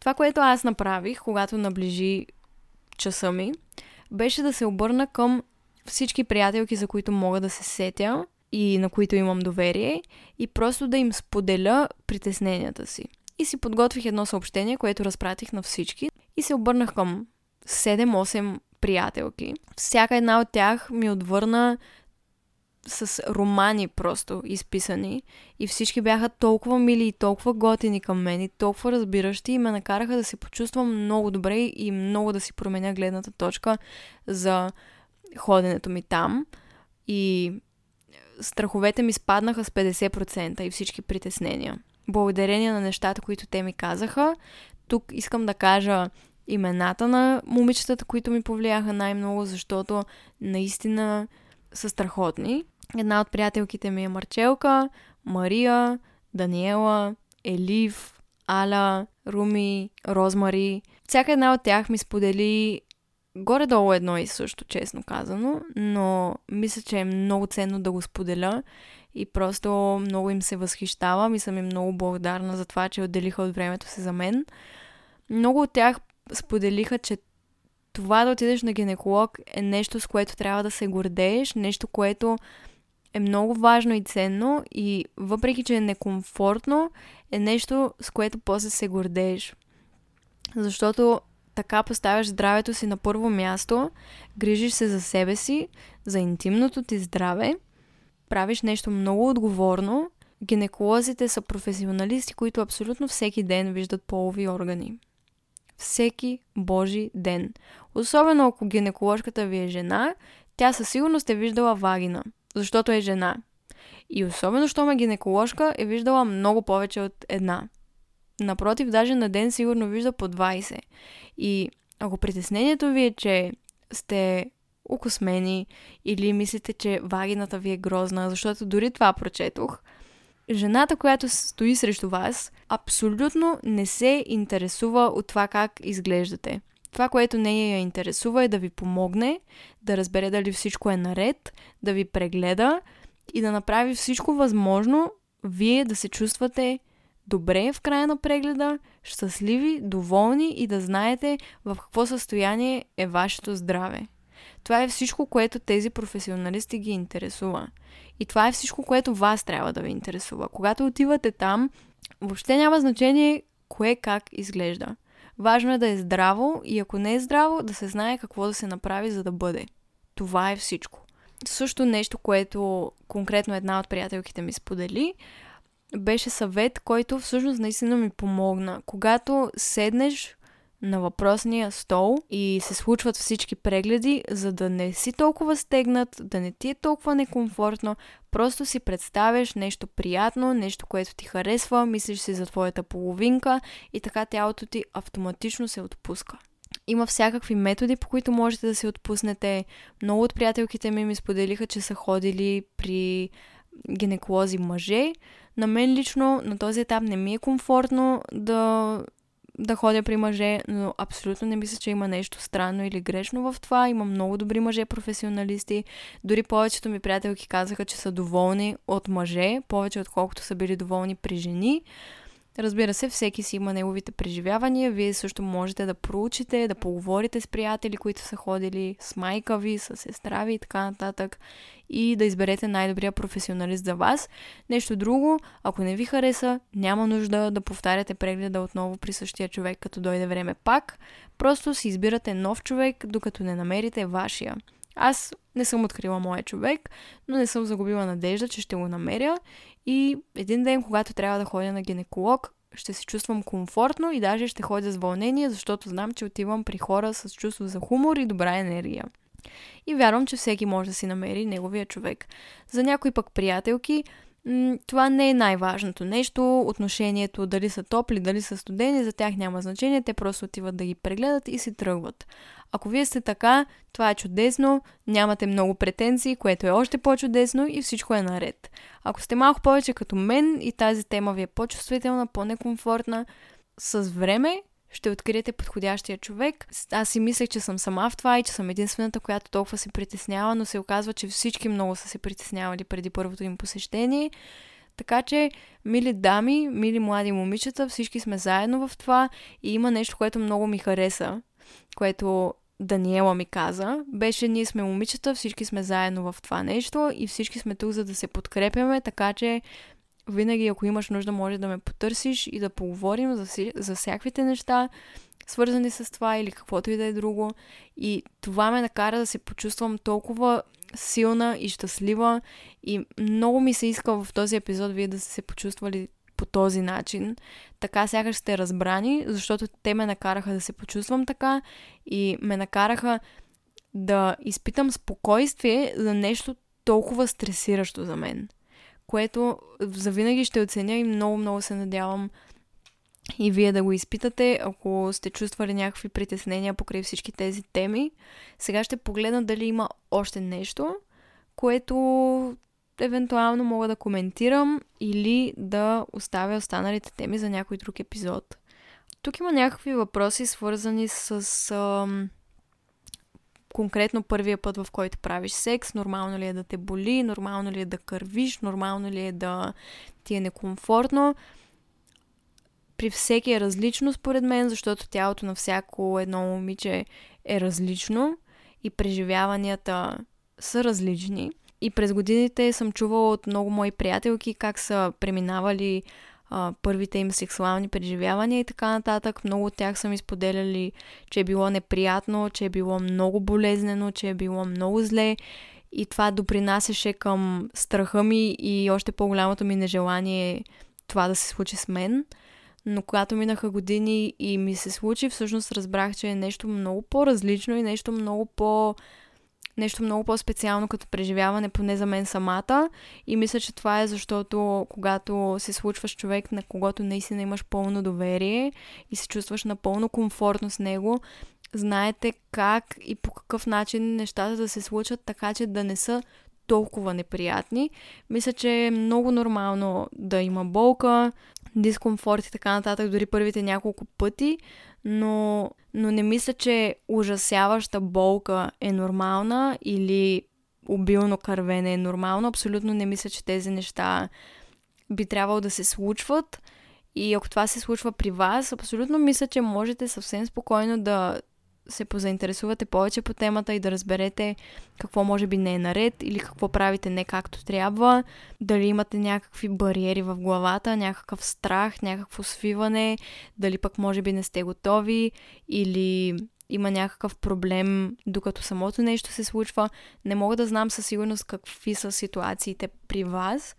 Това, което аз направих, когато наближи часа ми, беше да се обърна към всички приятелки, за които мога да се сетя и на които имам доверие и просто да им споделя притесненията си. И си подготвих едно съобщение, което разпратих на всички и се обърнах към 7-8 приятелки. Всяка една от тях ми отвърна с романи просто изписани и всички бяха толкова мили и толкова готини към мен и толкова разбиращи и ме накараха да се почувствам много добре и много да си променя гледната точка за ходенето ми там. И страховете ми спаднаха с 50% и всички притеснения. Благодарение на нещата, които те ми казаха, тук искам да кажа имената на момичетата, които ми повлияха най-много, защото наистина са страхотни. Една от приятелките ми е Марчелка, Мария, Даниела, Елив, Аля, Руми, Розмари. Всяка една от тях ми сподели горе-долу едно и също, честно казано, но мисля, че е много ценно да го споделя и просто много им се възхищавам и съм им много благодарна за това, че отделиха от времето си за мен. Много от тях споделиха, че това да отидеш на гинеколог е нещо, с което трябва да се гордееш, нещо, което е много важно и ценно и въпреки, че е некомфортно, е нещо, с което после се гордееш. Защото така поставяш здравето си на първо място, грижиш се за себе си, за интимното ти здраве, правиш нещо много отговорно. Гинеколозите са професионалисти, които абсолютно всеки ден виждат полови органи. Всеки Божи ден. Особено ако гинеколожката ви е жена, тя със сигурност е виждала вагина, защото е жена. И особено, що ме гинеколожка е виждала много повече от една. Напротив, даже на ден сигурно вижда по 20. И ако притеснението ви е, че сте укосмени или мислите, че вагината ви е грозна, защото дори това прочетох, жената, която стои срещу вас, абсолютно не се интересува от това как изглеждате. Това, което не я интересува е да ви помогне, да разбере дали всичко е наред, да ви прегледа и да направи всичко възможно вие да се чувствате добре в края на прегледа, щастливи, доволни и да знаете в какво състояние е вашето здраве. Това е всичко, което тези професионалисти ги интересува. И това е всичко, което вас трябва да ви интересува. Когато отивате там, въобще няма значение кое как изглежда. Важно е да е здраво и ако не е здраво, да се знае какво да се направи, за да бъде. Това е всичко. Също нещо, което конкретно една от приятелките ми сподели, беше съвет, който всъщност наистина ми помогна. Когато седнеш на въпросния стол и се случват всички прегледи, за да не си толкова стегнат, да не ти е толкова некомфортно, просто си представяш нещо приятно, нещо, което ти харесва, мислиш си за твоята половинка и така тялото ти автоматично се отпуска. Има всякакви методи, по които можете да се отпуснете. Много от приятелките ми ми споделиха, че са ходили при гинеколози мъже. На мен лично на този етап не ми е комфортно да да ходя при мъже, но абсолютно не мисля, че има нещо странно или грешно в това. Има много добри мъже професионалисти. Дори повечето ми приятелки казаха, че са доволни от мъже, повече отколкото са били доволни при жени. Разбира се, всеки си има неговите преживявания. Вие също можете да проучите, да поговорите с приятели, които са ходили, с майка ви, с сестра ви и така нататък. И да изберете най-добрия професионалист за вас. Нещо друго, ако не ви хареса, няма нужда да повтаряте прегледа отново при същия човек, като дойде време пак. Просто си избирате нов човек, докато не намерите вашия. Аз не съм открила моя човек, но не съм загубила надежда, че ще го намеря и един ден, когато трябва да ходя на гинеколог, ще се чувствам комфортно и даже ще ходя с вълнение, защото знам, че отивам при хора с чувство за хумор и добра енергия. И вярвам, че всеки може да си намери неговия човек. За някои пък приятелки, това не е най-важното нещо. Отношението, дали са топли, дали са студени, за тях няма значение. Те просто отиват да ги прегледат и си тръгват. Ако вие сте така, това е чудесно, нямате много претенции, което е още по-чудесно и всичко е наред. Ако сте малко повече като мен и тази тема ви е по-чувствителна, по-некомфортна, с време ще откриете подходящия човек. Аз си мислех, че съм сама в това и че съм единствената, която толкова се притеснява, но се оказва, че всички много са се притеснявали преди първото им посещение. Така че, мили дами, мили млади момичета, всички сме заедно в това и има нещо, което много ми хареса, което Даниела ми каза, беше ние сме момичета, всички сме заедно в това нещо и всички сме тук за да се подкрепяме, така че винаги ако имаш нужда може да ме потърсиш и да поговорим за, за всякаквите неща, свързани с това или каквото и да е друго. И това ме накара да се почувствам толкова силна и щастлива и много ми се иска в този епизод вие да сте се почувствали по този начин. Така сякаш сте разбрани, защото те ме накараха да се почувствам така и ме накараха да изпитам спокойствие за нещо толкова стресиращо за мен. Което завинаги ще оценя и много-много се надявам и вие да го изпитате, ако сте чувствали някакви притеснения покрай всички тези теми. Сега ще погледна дали има още нещо, което евентуално мога да коментирам или да оставя останалите теми за някой друг епизод. Тук има някакви въпроси, свързани с ам, конкретно първия път, в който правиш секс. Нормално ли е да те боли, нормално ли е да кървиш, нормално ли е да ти е некомфортно. При всеки е различно, според мен, защото тялото на всяко едно момиче е различно и преживяванията са различни. И през годините съм чувала от много мои приятелки как са преминавали а, първите им сексуални преживявания и така нататък. Много от тях са ми споделяли, че е било неприятно, че е било много болезнено, че е било много зле и това допринасяше към страха ми и още по-голямото ми нежелание това да се случи с мен. Но когато минаха години и ми се случи, всъщност разбрах, че е нещо много по-различно и нещо много по- нещо много по-специално като преживяване, поне за мен самата. И мисля, че това е защото когато се случва с човек, на когото наистина имаш пълно доверие и се чувстваш напълно комфортно с него, знаете как и по какъв начин нещата да се случат, така че да не са толкова неприятни. Мисля, че е много нормално да има болка, дискомфорт и така нататък, дори първите няколко пъти, но, но не мисля, че ужасяваща болка е нормална или обилно кървене е нормално. Абсолютно не мисля, че тези неща би трябвало да се случват. И ако това се случва при вас, абсолютно мисля, че можете съвсем спокойно да се позаинтересувате повече по темата и да разберете какво може би не е наред или какво правите не както трябва, дали имате някакви бариери в главата, някакъв страх, някакво свиване, дали пък може би не сте готови или има някакъв проблем, докато самото нещо се случва. Не мога да знам със сигурност какви са ситуациите при вас,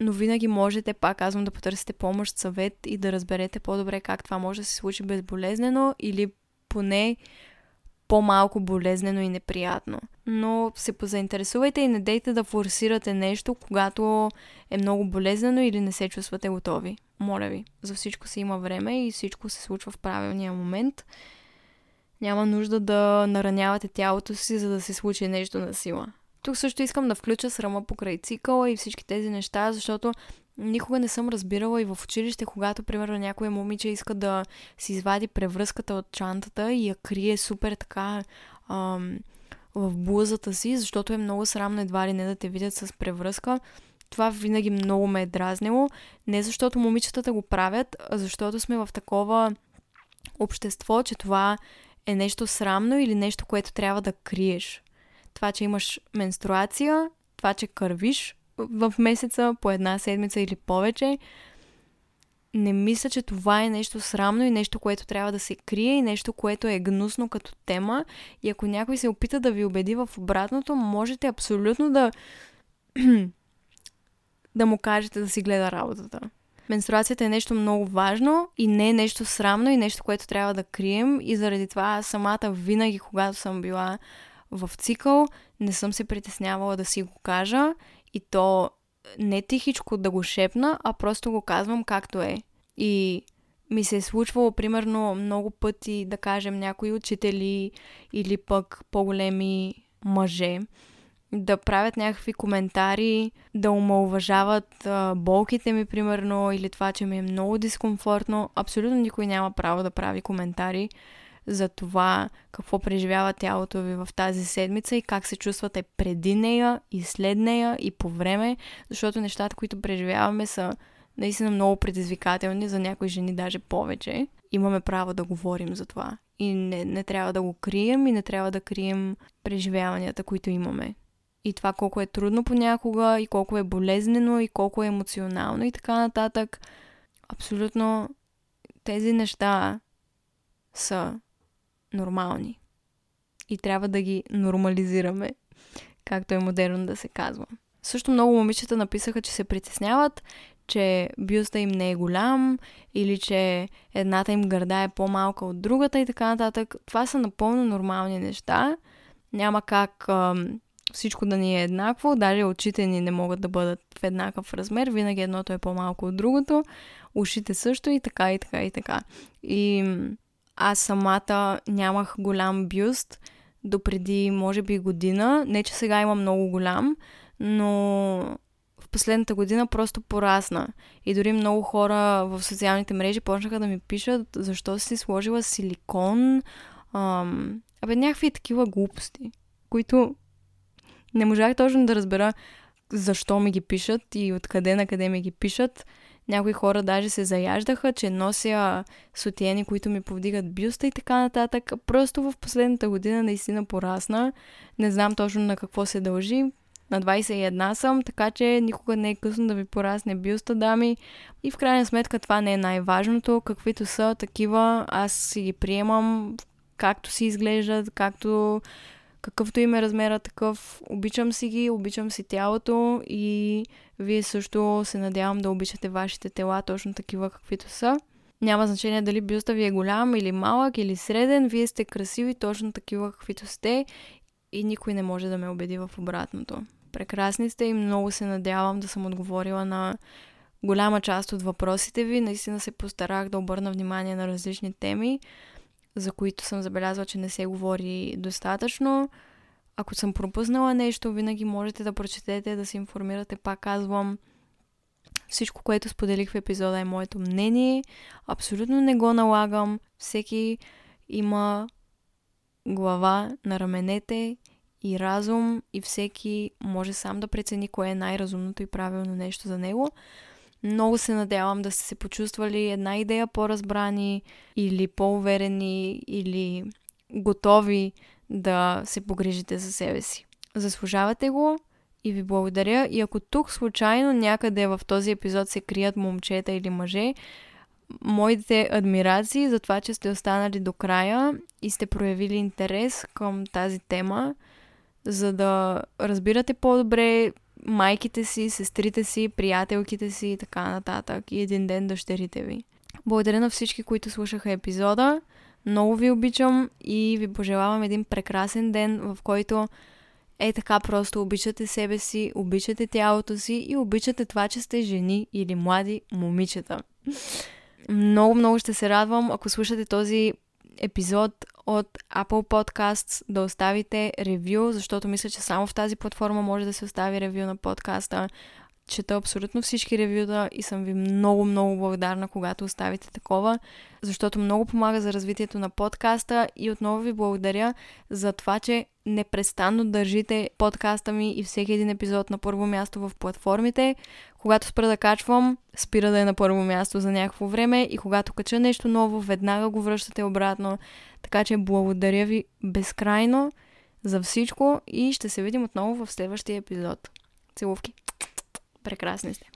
но винаги можете, пак казвам, да потърсите помощ, съвет и да разберете по-добре как това може да се случи безболезнено или поне по-малко болезнено и неприятно. Но се позаинтересувайте и не дейте да форсирате нещо, когато е много болезнено или не се чувствате готови. Моля ви, за всичко си има време и всичко се случва в правилния момент. Няма нужда да наранявате тялото си, за да се случи нещо на сила. Тук също искам да включа срама покрай цикъла и всички тези неща, защото никога не съм разбирала и в училище, когато, примерно, някоя момиче иска да си извади превръзката от чантата и я крие супер така ам, в блузата си, защото е много срамно едва ли не да те видят с превръзка. Това винаги много ме е дразнило. Не защото момичетата го правят, а защото сме в такова общество, че това е нещо срамно или нещо, което трябва да криеш. Това, че имаш менструация, това, че кървиш, в месеца, по една седмица или повече. Не мисля, че това е нещо срамно и нещо, което трябва да се крие и нещо, което е гнусно като тема. И ако някой се опита да ви убеди в обратното, можете абсолютно да да му кажете да си гледа работата. Менструацията е нещо много важно и не е нещо срамно и нещо, което трябва да крием и заради това самата винаги, когато съм била в цикъл, не съм се притеснявала да си го кажа и то не тихичко да го шепна, а просто го казвам както е. И ми се е случвало, примерно, много пъти, да кажем, някои учители или пък по-големи мъже да правят някакви коментари, да омалуважават болките ми, примерно, или това, че ми е много дискомфортно. Абсолютно никой няма право да прави коментари за това какво преживява тялото ви в тази седмица и как се чувствате преди нея и след нея и по време, защото нещата, които преживяваме са наистина много предизвикателни за някои жени даже повече. Имаме право да говорим за това. И не, не трябва да го крием и не трябва да крием преживяванията, които имаме. И това колко е трудно понякога, и колко е болезнено, и колко е емоционално и така нататък. Абсолютно тези неща са нормални. И трябва да ги нормализираме, както е модерно да се казва. Също много момичета написаха, че се притесняват, че бюста им не е голям или че едната им гърда е по-малка от другата и така нататък. Това са напълно нормални неща. Няма как ам, всичко да ни е еднакво, даже очите ни не могат да бъдат в еднакъв размер, винаги едното е по-малко от другото, ушите също и така и така и така. И аз самата нямах голям бюст до преди, може би, година. Не, че сега има много голям, но в последната година просто порасна. И дори много хора в социалните мрежи почнаха да ми пишат защо си сложила силикон. Ам... Абе, някакви такива глупости, които не можах точно да разбера защо ми ги пишат и откъде на къде ми ги пишат. Някои хора даже се заяждаха, че нося сотиени, които ми повдигат бюста и така нататък. Просто в последната година наистина порасна. Не знам точно на какво се дължи. На 21 съм, така че никога не е късно да ви порасне бюста, дами. И в крайна сметка това не е най-важното. Каквито са такива, аз си ги приемам както си изглеждат, както какъвто им е размера такъв. Обичам си ги, обичам си тялото и вие също се надявам да обичате вашите тела точно такива каквито са. Няма значение дали бюста ви е голям или малък или среден, вие сте красиви точно такива каквито сте и никой не може да ме убеди в обратното. Прекрасни сте и много се надявам да съм отговорила на голяма част от въпросите ви. Наистина се постарах да обърна внимание на различни теми, за които съм забелязала, че не се говори достатъчно. Ако съм пропуснала нещо, винаги можете да прочетете, да се информирате. Пак казвам, всичко, което споделих в епизода е моето мнение. Абсолютно не го налагам. Всеки има глава на раменете и разум и всеки може сам да прецени кое е най-разумното и правилно нещо за него. Много се надявам да сте се почувствали една идея по-разбрани или по-уверени или готови да се погрижите за себе си. Заслужавате го и ви благодаря. И ако тук случайно някъде в този епизод се крият момчета или мъже, моите адмирации за това, че сте останали до края и сте проявили интерес към тази тема, за да разбирате по-добре майките си, сестрите си, приятелките си и така нататък. И един ден дъщерите ви. Благодаря на всички, които слушаха епизода. Много ви обичам и ви пожелавам един прекрасен ден, в който е така просто обичате себе си, обичате тялото си и обичате това, че сте жени или млади момичета. Много, много ще се радвам, ако слушате този епизод от Apple Podcasts, да оставите ревю, защото мисля, че само в тази платформа може да се остави ревю на подкаста чета абсолютно всички ревюта и съм ви много, много благодарна, когато оставите такова, защото много помага за развитието на подкаста и отново ви благодаря за това, че непрестанно държите подкаста ми и всеки един епизод на първо място в платформите. Когато спра да качвам, спира да е на първо място за някакво време и когато кача нещо ново, веднага го връщате обратно. Така че благодаря ви безкрайно за всичко и ще се видим отново в следващия епизод. Целувки! Прекрасни сте.